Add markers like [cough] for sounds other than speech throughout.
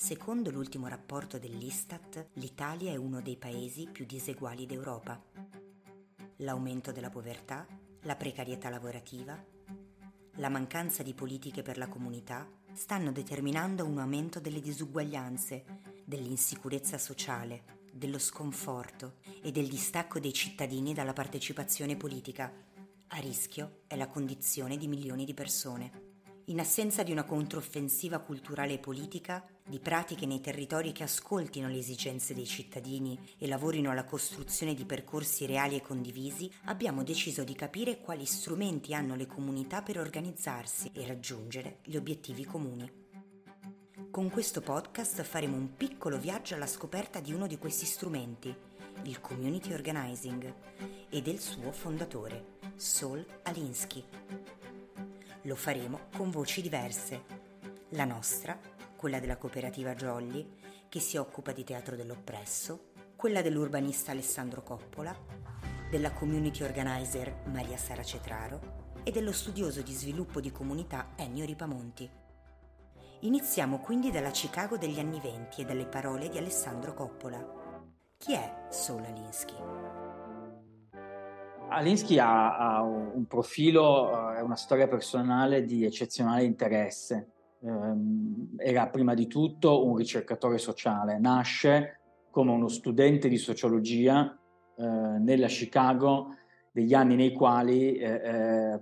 Secondo l'ultimo rapporto dell'Istat, l'Italia è uno dei paesi più diseguali d'Europa. L'aumento della povertà, la precarietà lavorativa, la mancanza di politiche per la comunità stanno determinando un aumento delle disuguaglianze, dell'insicurezza sociale, dello sconforto e del distacco dei cittadini dalla partecipazione politica. A rischio è la condizione di milioni di persone. In assenza di una controffensiva culturale e politica, di pratiche nei territori che ascoltino le esigenze dei cittadini e lavorino alla costruzione di percorsi reali e condivisi, abbiamo deciso di capire quali strumenti hanno le comunità per organizzarsi e raggiungere gli obiettivi comuni. Con questo podcast faremo un piccolo viaggio alla scoperta di uno di questi strumenti, il community organizing, e del suo fondatore, Sol Alinsky. Lo faremo con voci diverse. La nostra, quella della cooperativa Jolly, che si occupa di teatro dell'oppresso, quella dell'urbanista Alessandro Coppola, della community organizer Maria Sara Cetraro e dello studioso di sviluppo di comunità Ennio Ripamonti. Iniziamo quindi dalla Chicago degli anni venti e dalle parole di Alessandro Coppola. Chi è Sol Alinsky? Alinsky ha, ha, un profilo e uh, una storia personale di eccezionale interesse. Um, era prima di tutto un ricercatore sociale, nasce come uno studente di sociologia uh, nella Chicago degli anni nei quali eh, eh,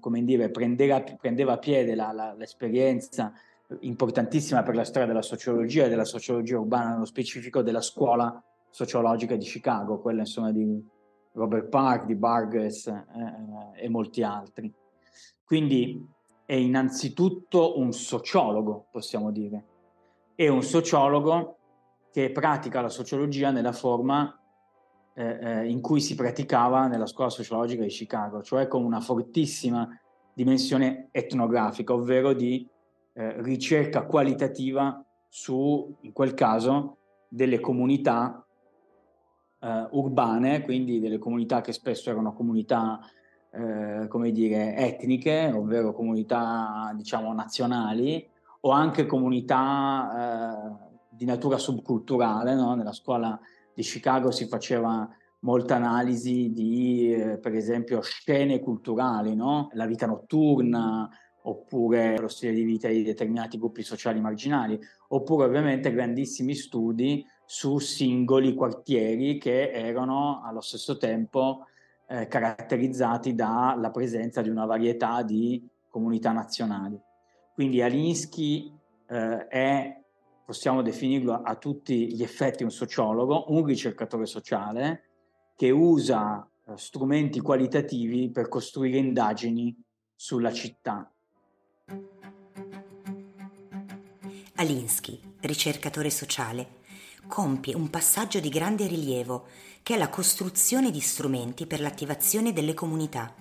come dire, prendeva, prendeva piede la, la, l'esperienza importantissima per la storia della sociologia e della sociologia urbana, nello specifico della scuola sociologica di Chicago, quella insomma di, Robert Park, di Burgess eh, eh, e molti altri. Quindi è innanzitutto un sociologo, possiamo dire. È un sociologo che pratica la sociologia nella forma eh, eh, in cui si praticava nella scuola sociologica di Chicago, cioè con una fortissima dimensione etnografica, ovvero di eh, ricerca qualitativa su, in quel caso, delle comunità uh, urbane, quindi delle comunità che spesso erano comunità, uh, come dire, etniche, ovvero comunità, diciamo, nazionali, o anche comunità uh, di natura subculturale. No? Nella scuola di Chicago si faceva molta analisi di, eh, per esempio, scene culturali, no? la vita notturna, oppure lo stile di vita di determinati gruppi sociali marginali, oppure ovviamente grandissimi studi su singoli quartieri che erano allo stesso tempo eh, caratterizzati dalla presenza di una varietà di comunità nazionali. Quindi Alinsky eh, è, possiamo definirlo a tutti gli effetti un sociologo, un ricercatore sociale che usa eh, strumenti qualitativi per costruire indagini sulla città. Alinsky, ricercatore sociale, compie un passaggio di grande rilievo, che è la costruzione di strumenti per l'attivazione delle comunità.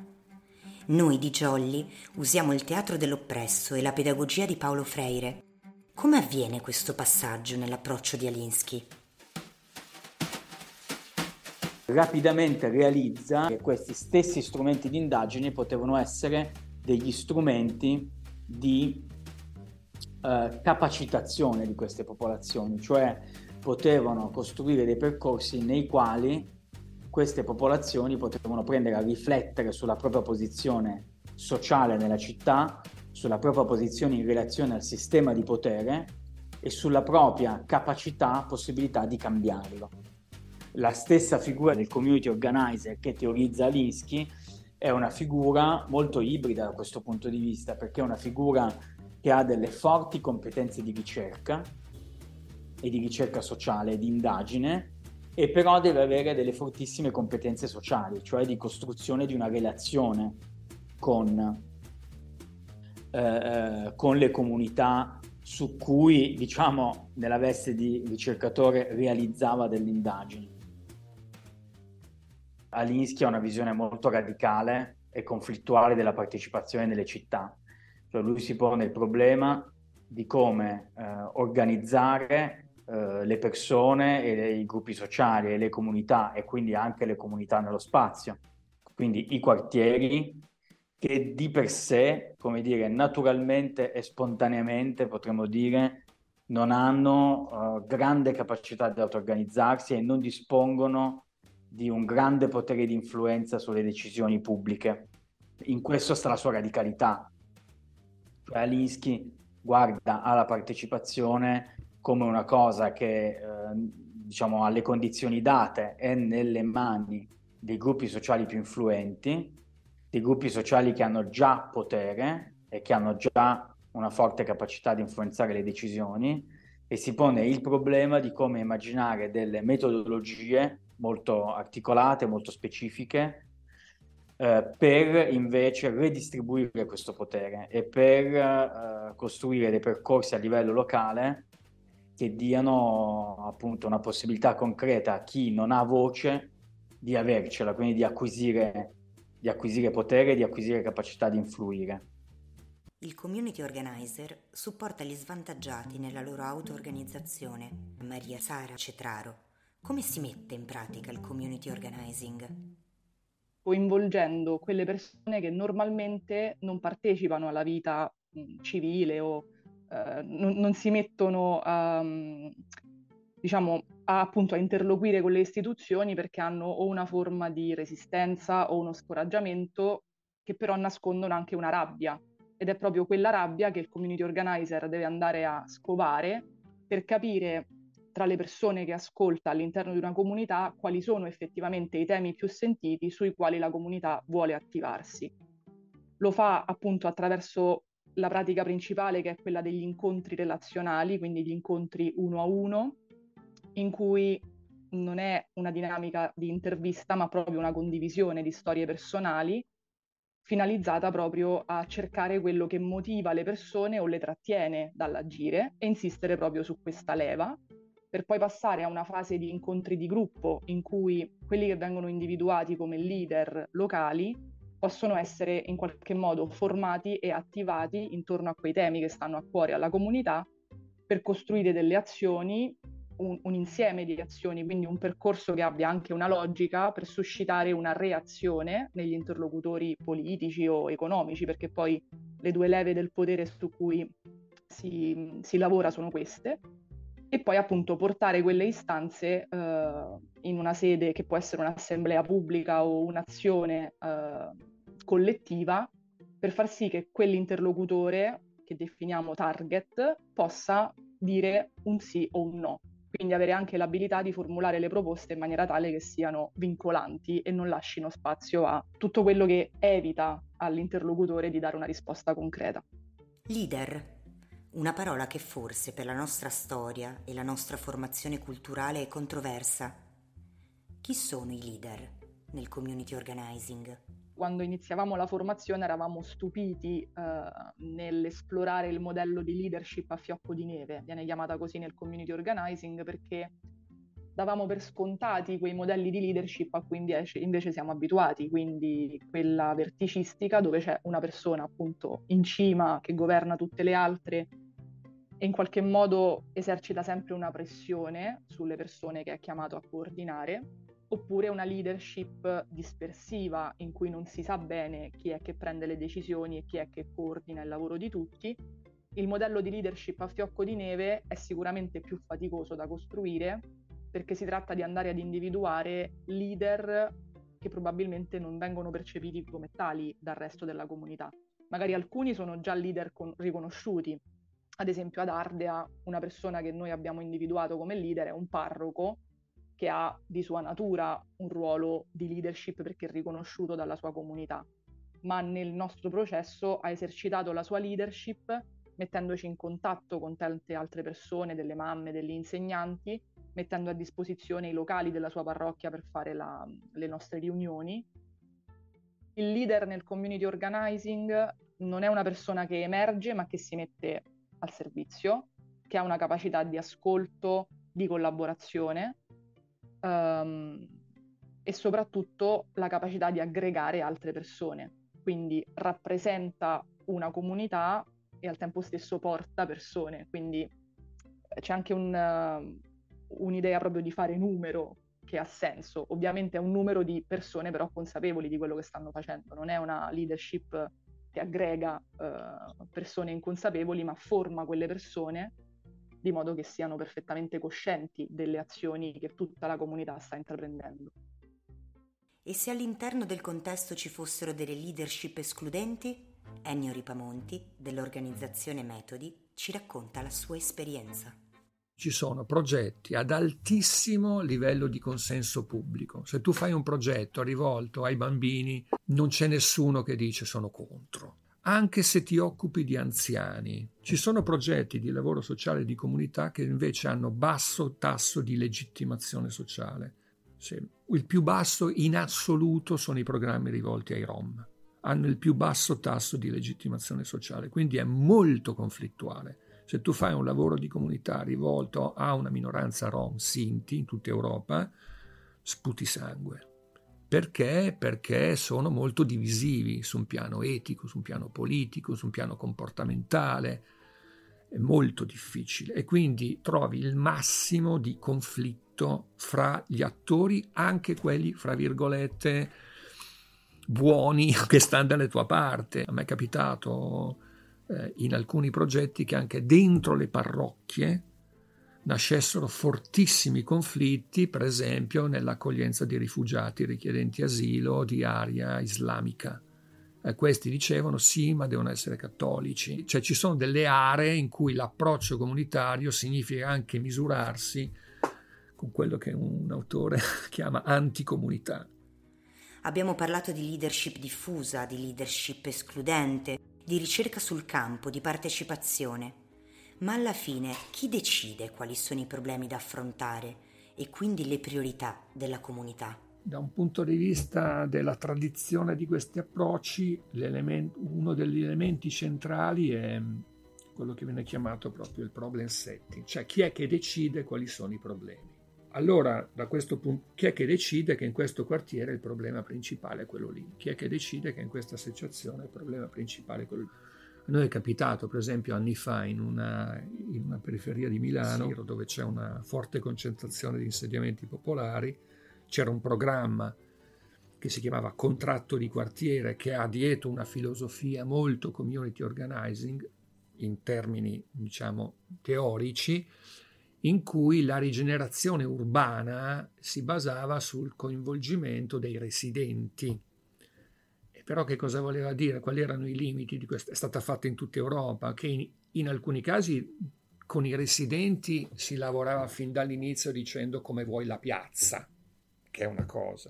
Noi di Jolly usiamo il teatro dell'oppresso e la pedagogia di Paolo Freire. Come avviene questo passaggio nell'approccio di Alinsky? Rapidamente realizza che questi stessi strumenti di indagine potevano essere degli strumenti di eh, capacitazione di queste popolazioni, cioè potevano costruire dei percorsi nei quali queste popolazioni potevano prendere a riflettere sulla propria posizione sociale nella città, sulla propria posizione in relazione al sistema di potere e sulla propria capacità, possibilità di cambiarlo. La stessa figura del community organizer che teorizza Alinsky è una figura molto ibrida da questo punto di vista, perché è una figura che ha delle forti competenze di ricerca, e di ricerca sociale di indagine, e però deve avere delle fortissime competenze sociali, cioè di costruzione di una relazione con, eh, eh, con le comunità su cui, diciamo, nella veste di ricercatore realizzava delle indagini. Alinsky ha una visione molto radicale e conflittuale della partecipazione nelle città. Cioè lui si pone il problema di come eh, organizzare eh, le persone e i gruppi sociali e le comunità e quindi anche le comunità nello spazio. Quindi i quartieri che di per sé, come dire, naturalmente e spontaneamente potremmo dire non hanno uh, grande capacità di auto-organizzarsi e non dispongono di un grande potere di influenza sulle decisioni pubbliche. In questo sta la sua radicalità. Cioè Alinsky guarda alla partecipazione come una cosa che eh, diciamo alle condizioni date è nelle mani dei gruppi sociali più influenti, dei gruppi sociali che hanno già potere e che hanno già una forte capacità di influenzare le decisioni e si pone il problema di come immaginare delle metodologie molto articolate, molto specifiche, eh, per invece redistribuire questo potere e per eh, costruire dei percorsi a livello locale che diano appunto una possibilità concreta a chi non ha voce di avercela, quindi di acquisire, di acquisire potere, di acquisire capacità di influire. Il community organizer supporta gli svantaggiati nella loro auto-organizzazione. Maria Sara Cetraro. Come si mette in pratica il community organizing? Coinvolgendo quelle persone che normalmente non partecipano alla vita civile o eh, non, non, si mettono a, diciamo, a, appunto, a interloquire con le istituzioni perché hanno o una forma di resistenza o uno scoraggiamento che però nascondono anche una rabbia ed è proprio quella rabbia che il community organizer deve andare a scovare per capire tra le persone che ascolta all'interno di una comunità quali sono effettivamente i temi più sentiti sui quali la comunità vuole attivarsi. Lo fa appunto attraverso la pratica principale che è quella degli incontri relazionali, quindi gli incontri uno a uno, in cui non è una dinamica di intervista, ma proprio una condivisione di storie personali finalizzata proprio a cercare quello che motiva le persone o le trattiene dall'agire e insistere proprio su questa leva, per poi passare a una fase di incontri di gruppo in cui quelli che vengono individuati come leader locali possono essere in qualche modo formati e attivati intorno a quei temi che stanno a cuore alla comunità per costruire delle azioni un, un, insieme di azioni, quindi un percorso che abbia anche una logica per suscitare una reazione negli interlocutori politici o economici, perché poi le due leve del potere su cui si, si lavora sono queste, e poi appunto portare quelle istanze eh, in una sede che può essere un'assemblea pubblica o un'azione eh, collettiva per far sì che quell'interlocutore che definiamo target possa dire un sì o un no quindi avere anche l'abilità di formulare le proposte in maniera tale che siano vincolanti e non lasciano spazio a tutto quello che evita all'interlocutore di dare una risposta concreta. Leader, una parola che forse per la nostra storia e la nostra formazione culturale è controversa. Chi sono i leader nel community organizing? quando iniziavamo la formazione eravamo stupiti eh, nell'esplorare il modello di leadership a fiocco di neve, viene chiamata così nel community organizing perché davamo per scontati quei modelli di leadership a cui invece, invece siamo abituati, quindi quella verticistica dove c'è una persona appunto in cima che governa tutte le altre e in qualche modo esercita sempre una pressione sulle persone che è chiamato a coordinare oppure una leadership dispersiva in cui non si sa bene chi è che prende le decisioni e chi è che coordina il lavoro di tutti. Il modello di leadership a fiocco di neve è sicuramente più faticoso da costruire perché si tratta di andare ad individuare leader che probabilmente non vengono percepiti come tali dal resto della comunità. Magari alcuni sono già leader con- riconosciuti. Ad esempio ad Ardea una persona che noi abbiamo individuato come leader è un parroco che ha di sua natura un ruolo di leadership perché è riconosciuto dalla sua comunità, ma nel nostro processo ha esercitato la sua leadership mettendoci in contatto con tante altre persone, delle mamme, degli insegnanti, mettendo a disposizione i locali della sua parrocchia per fare la, le nostre riunioni. Il leader nel community organizing non è una persona che emerge ma che si mette al servizio, che ha una capacità di ascolto, di collaborazione um, e soprattutto la capacità di aggregare altre persone. Quindi rappresenta una comunità e al tempo stesso porta persone. Quindi eh, c'è anche un, uh, un'idea proprio di fare numero che ha senso. Ovviamente è un numero di persone però consapevoli di quello che stanno facendo, non è una leadership che aggrega uh, persone inconsapevoli, ma forma quelle persone di modo che siano perfettamente coscienti delle azioni che tutta la comunità sta intraprendendo. E se all'interno del contesto ci fossero delle leadership escludenti? Ennio Ripamonti, dell'organizzazione Metodi, ci racconta la sua esperienza. Ci sono progetti ad altissimo livello di consenso pubblico. Se tu fai un progetto rivolto ai bambini, non c'è nessuno che dice sono contro anche se ti occupi di anziani. Ci sono progetti di lavoro sociale di comunità che invece hanno basso tasso di legittimazione sociale. Sì. Il più basso in assoluto sono i programmi rivolti ai Rom. Hanno il più basso tasso di legittimazione sociale, quindi è molto conflittuale. Se tu fai un lavoro di comunità rivolto a una minoranza Rom, Sinti, in tutta Europa, sputi sangue. Perché? Perché sono molto divisivi su un piano etico, su un piano politico, su un piano comportamentale. È molto difficile e quindi trovi il massimo di conflitto fra gli attori, anche quelli, fra virgolette, buoni [laughs] che stanno dalle tua parte. A me è capitato eh, in alcuni progetti che anche dentro le parrocchie nascessero fortissimi conflitti, per esempio nell'accoglienza di rifugiati richiedenti asilo di area islamica. Eh, questi dicevano sì, ma devono essere cattolici. Cioè ci sono delle aree in cui l'approccio comunitario significa anche misurarsi con quello che un autore [laughs] chiama anticomunità. Abbiamo parlato di leadership diffusa, di leadership escludente, di ricerca sul campo, di partecipazione. Ma alla fine chi decide quali sono i problemi da affrontare e quindi le priorità della comunità? Da un punto di vista della tradizione di questi approcci, uno degli elementi centrali è quello che viene chiamato proprio il problem setting, cioè chi è che decide quali sono i problemi. Allora, da questo punto, chi è che decide che in questo quartiere il problema principale è quello lì? Chi è che decide che in questa associazione il problema principale è quello lì? A noi è capitato, per esempio, anni fa in una, in una periferia di Milano, sì. dove c'è una forte concentrazione di insediamenti popolari, c'era un programma che si chiamava Contratto di quartiere, che ha dietro una filosofia molto community organizing, in termini, diciamo, teorici, in cui la rigenerazione urbana si basava sul coinvolgimento dei residenti però che cosa voleva dire? Quali erano i limiti di questo? È stata fatta in tutta Europa, che in, in alcuni casi con i residenti si lavorava fin dall'inizio dicendo come vuoi la piazza, che è una cosa.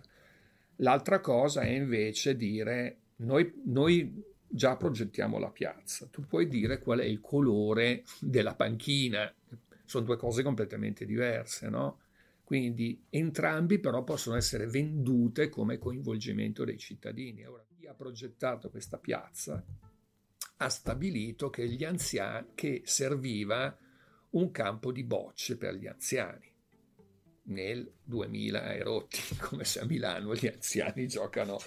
L'altra cosa è invece dire noi, noi già progettiamo la piazza, tu puoi dire qual è il colore della panchina, sono due cose completamente diverse, no? Quindi entrambi però possono essere vendute come coinvolgimento dei cittadini. Ora, ha progettato questa piazza ha stabilito che, anziani, che serviva un campo di bocce per gli anziani. Nel 2000 è rotti, [laughs] come se a Milano gli anziani giocano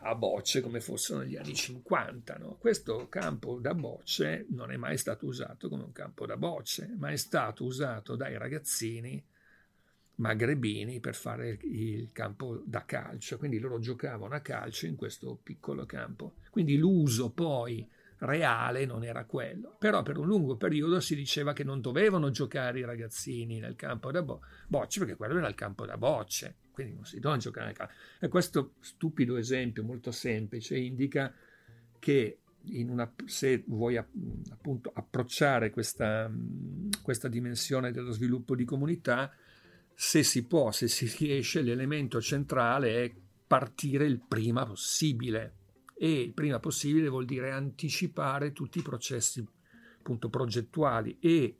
a bocce come fossero negli anni 50. No? Questo campo da bocce non è mai stato usato come un campo da bocce, ma è stato usato dai ragazzini magrebini per fare il campo da calcio, quindi loro giocavano a calcio in questo piccolo campo. Quindi l'uso poi reale non era quello, però per un lungo periodo si diceva che non dovevano giocare i ragazzini nel campo da bo- bocce perché quello era il campo da bocce, quindi non si devono giocare nel campo. E questo stupido esempio molto semplice indica che una, se vuoi appunto approcciare questa, questa dimensione dello sviluppo di comunità, se si può, se si riesce, l'elemento centrale è partire il prima possibile e il prima possibile vuol dire anticipare tutti i processi appunto progettuali. E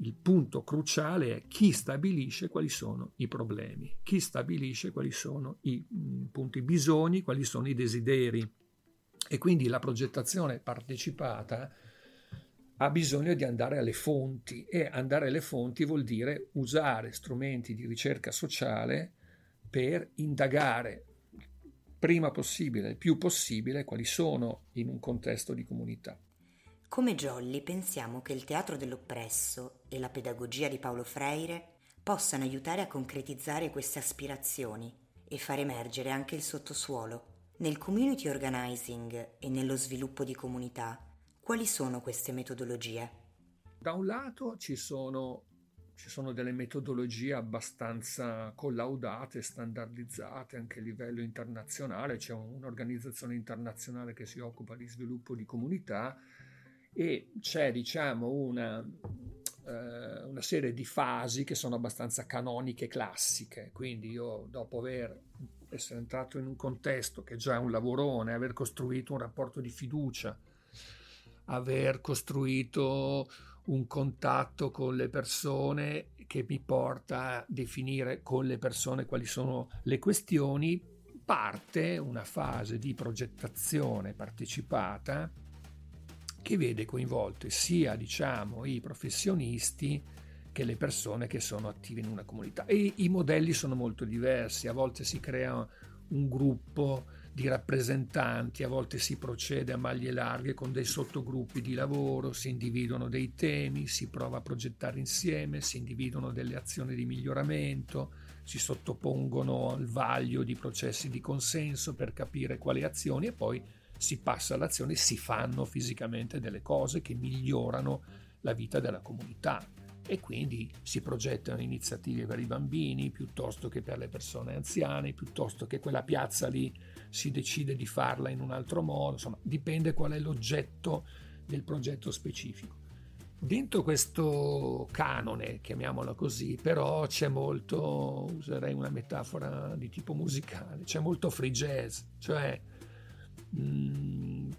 il punto cruciale è chi stabilisce quali sono i problemi, chi stabilisce quali sono i, appunto, i bisogni, quali sono i desideri. E quindi la progettazione partecipata ha bisogno di andare alle fonti. E andare alle fonti vuol dire usare strumenti di ricerca sociale per indagare prima possibile, il più possibile, quali sono in un contesto di comunità. Come Jolly pensiamo che il teatro dell'oppresso e la pedagogia di Paolo Freire possano aiutare a concretizzare queste aspirazioni e far emergere anche il sottosuolo. Nel community organizing e nello sviluppo di comunità quali sono queste metodologie? Da un lato ci sono, ci sono delle metodologie abbastanza collaudate, standardizzate anche a livello internazionale, c'è un'organizzazione internazionale che si occupa di sviluppo di comunità e c'è diciamo una, eh, una serie di fasi che sono abbastanza canoniche classiche, quindi io dopo aver essere entrato in un contesto che già è un lavorone, aver costruito un rapporto di fiducia, aver costruito un contatto con le persone che mi porta a definire con le persone quali sono le questioni, parte una fase di progettazione partecipata che vede coinvolte sia diciamo i professionisti che le persone che sono attive in una comunità. E i modelli sono molto diversi, a volte si crea un gruppo di rappresentanti, a volte si procede a maglie larghe con dei sottogruppi di lavoro, si individuano dei temi, si prova a progettare insieme, si individuano delle azioni di miglioramento, si sottopongono al vaglio di processi di consenso per capire quali azioni e poi si passa all'azione, si fanno fisicamente delle cose che migliorano la vita della comunità. E quindi si progettano iniziative per i bambini piuttosto che per le persone anziane, piuttosto che quella piazza lì si decide di farla in un altro modo, insomma dipende qual è l'oggetto del progetto specifico. Dentro questo canone, chiamiamolo così, però c'è molto, userei una metafora di tipo musicale, c'è molto free jazz, cioè mh, mm,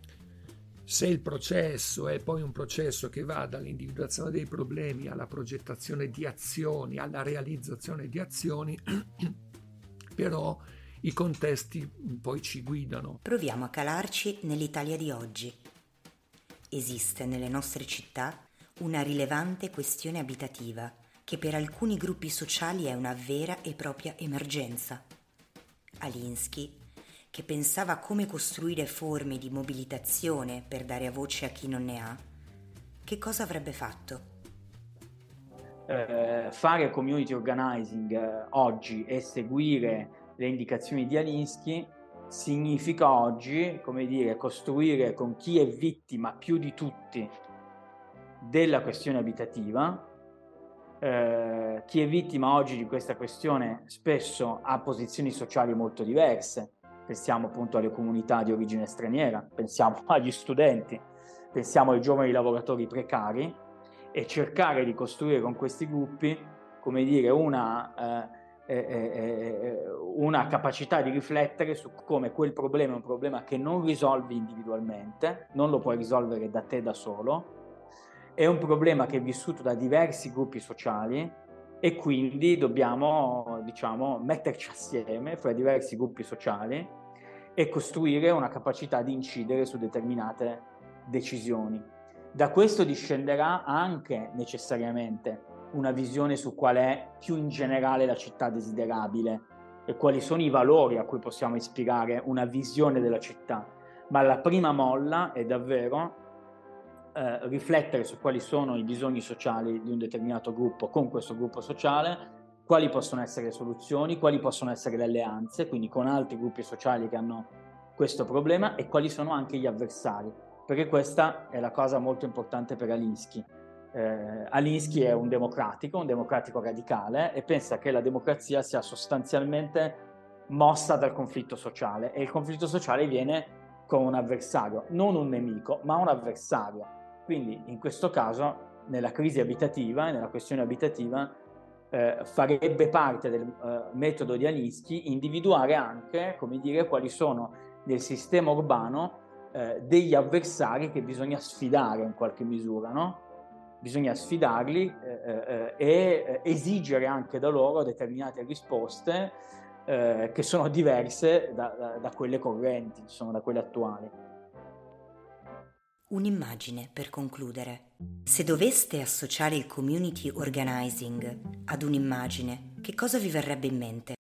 se il processo è poi un processo che va dall'individuazione dei problemi alla progettazione di azioni, alla realizzazione di azioni, [clears throat] però i contesti poi ci guidano. Proviamo a calarci nell'Italia di oggi. Esiste nelle nostre città una rilevante questione abitativa che per alcuni gruppi sociali è una vera e propria emergenza. Alinsky che pensava come costruire forme di mobilitazione per dare a voce a chi non ne ha, che cosa avrebbe fatto? Eh, fare community organizing eh, oggi e seguire le indicazioni di Alinsky significa oggi, come dire, costruire con chi è vittima più di tutti della questione abitativa. Eh, chi è vittima oggi di questa questione spesso ha posizioni sociali molto diverse, pensiamo appunto alle comunità di origine straniera, pensiamo [laughs] agli studenti, pensiamo ai giovani lavoratori precari e cercare di costruire con questi gruppi, come dire, una, eh, una capacità di riflettere su come quel problema è un problema che non risolvi individualmente, non lo puoi risolvere da te da solo, è un problema che è vissuto da diversi gruppi sociali e quindi dobbiamo diciamo, metterci assieme fra diversi gruppi sociali e costruire una capacità di incidere su determinate decisioni. Da questo discenderà anche necessariamente una visione su qual è più in generale la città desiderabile e quali sono i valori a cui possiamo ispirare una visione della città. Ma la prima molla è davvero eh, riflettere su quali sono i bisogni sociali di un determinato gruppo con questo gruppo sociale, quali possono essere le soluzioni, quali possono essere le alleanze, quindi con altri gruppi sociali che hanno questo problema e quali sono anche gli avversari, perché questa è la cosa molto importante per Alinsky. Eh, Alinsky è un democratico, un democratico radicale e pensa che la democrazia sia sostanzialmente mossa dal conflitto sociale e il conflitto sociale viene con un avversario, non un nemico, ma un avversario. Quindi in questo caso, nella crisi abitativa e nella questione abitativa, eh, farebbe parte del eh, metodo di Alinsky individuare anche, come dire, quali sono nel sistema urbano eh, degli avversari che bisogna sfidare in qualche misura, no? Bisogna sfidarli eh, eh, e eh, esigere anche da loro determinate risposte che sono diverse da, da, da quelle correnti, insomma, da quelle attuali. Un'immagine per concludere. Se doveste associare il community organizing ad un'immagine, che cosa vi verrebbe in mente?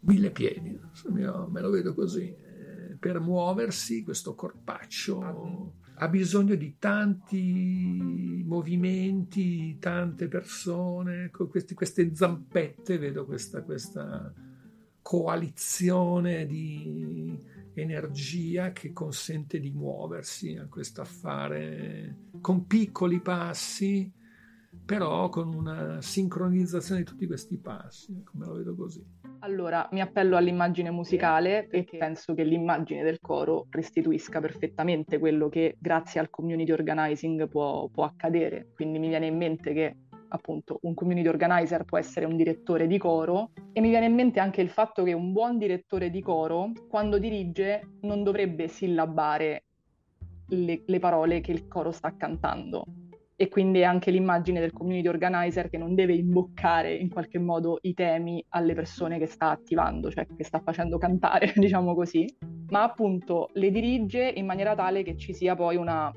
Mille piedi, me lo vedo così. Eh, per muoversi questo corpaccio ha bisogno di tanti movimenti, tante persone, con questi, queste zampette, vedo questa, questa coalizione di energia che consente di muoversi a questo affare con piccoli passi, però con una sincronizzazione di tutti questi passi, come lo vedo così. Allora, mi appello all'immagine musicale perché? penso che l'immagine del coro restituisca perfettamente quello che grazie al community organizing può, può accadere. Quindi mi viene in mente che appunto un community organizer può essere un direttore di coro e mi viene in mente anche il fatto che un buon direttore di coro quando dirige non dovrebbe sillabare le, le parole che il coro sta cantando e quindi anche l'immagine del community organizer che non deve imboccare in qualche modo i temi alle persone che sta attivando, cioè che sta facendo cantare, [laughs] diciamo così, ma appunto le dirige in maniera tale che ci sia poi una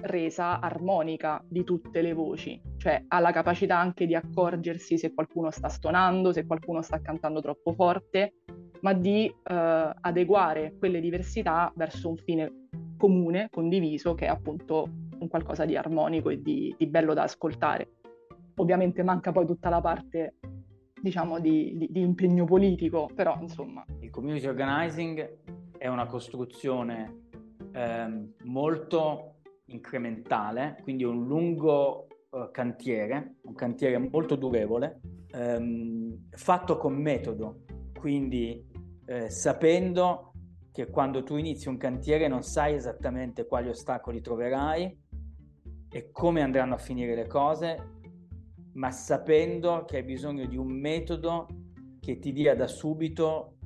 resa armonica di tutte le voci, cioè ha la capacità anche di accorgersi se qualcuno sta stonando, se qualcuno sta cantando troppo forte, ma di eh, adeguare quelle diversità verso un fine comune, condiviso, che è appunto un qualcosa di armonico e di, di bello da ascoltare. Ovviamente manca poi tutta la parte, diciamo, di, di, di impegno politico, però insomma. Il community organizing è una costruzione eh, molto incrementale, quindi un lungo uh, cantiere, un cantiere molto durevole, ehm, fatto con metodo, quindi eh, sapendo che quando tu inizi un cantiere non sai esattamente quali ostacoli troverai e come andranno a finire le cose, ma sapendo che hai bisogno di un metodo che ti dia da subito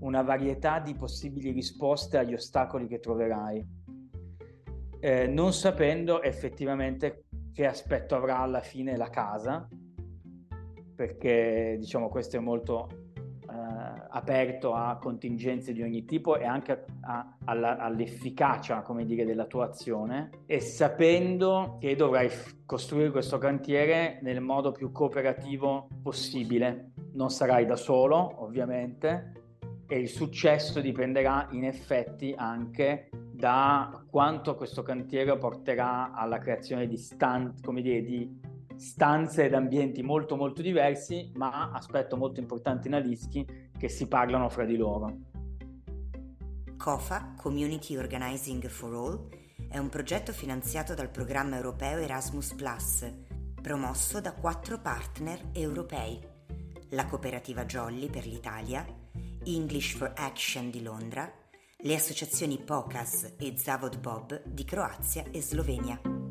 una varietà di possibili risposte agli ostacoli che troverai. Eh, non sapendo effettivamente che aspetto avrà alla fine la casa, perché diciamo questo è molto aperto a contingenze di ogni tipo e anche a, a, alla, all'efficacia, come dire, della tua azione e sapendo che dovrai costruire questo cantiere nel modo più cooperativo possibile. Non sarai da solo, ovviamente, e il successo dipenderà in effetti anche da quanto questo cantiere porterà alla creazione di, stan- dire, di stanze ed ambienti molto molto diversi, ma aspetto molto importante in Alischi, che si parlano fra di loro. COFA, Community Organizing for All, è un progetto finanziato dal programma europeo Erasmus ⁇ promosso da quattro partner europei, la cooperativa Jolly per l'Italia, English for Action di Londra, le associazioni POCAS e Zavod Bob di Croazia e Slovenia.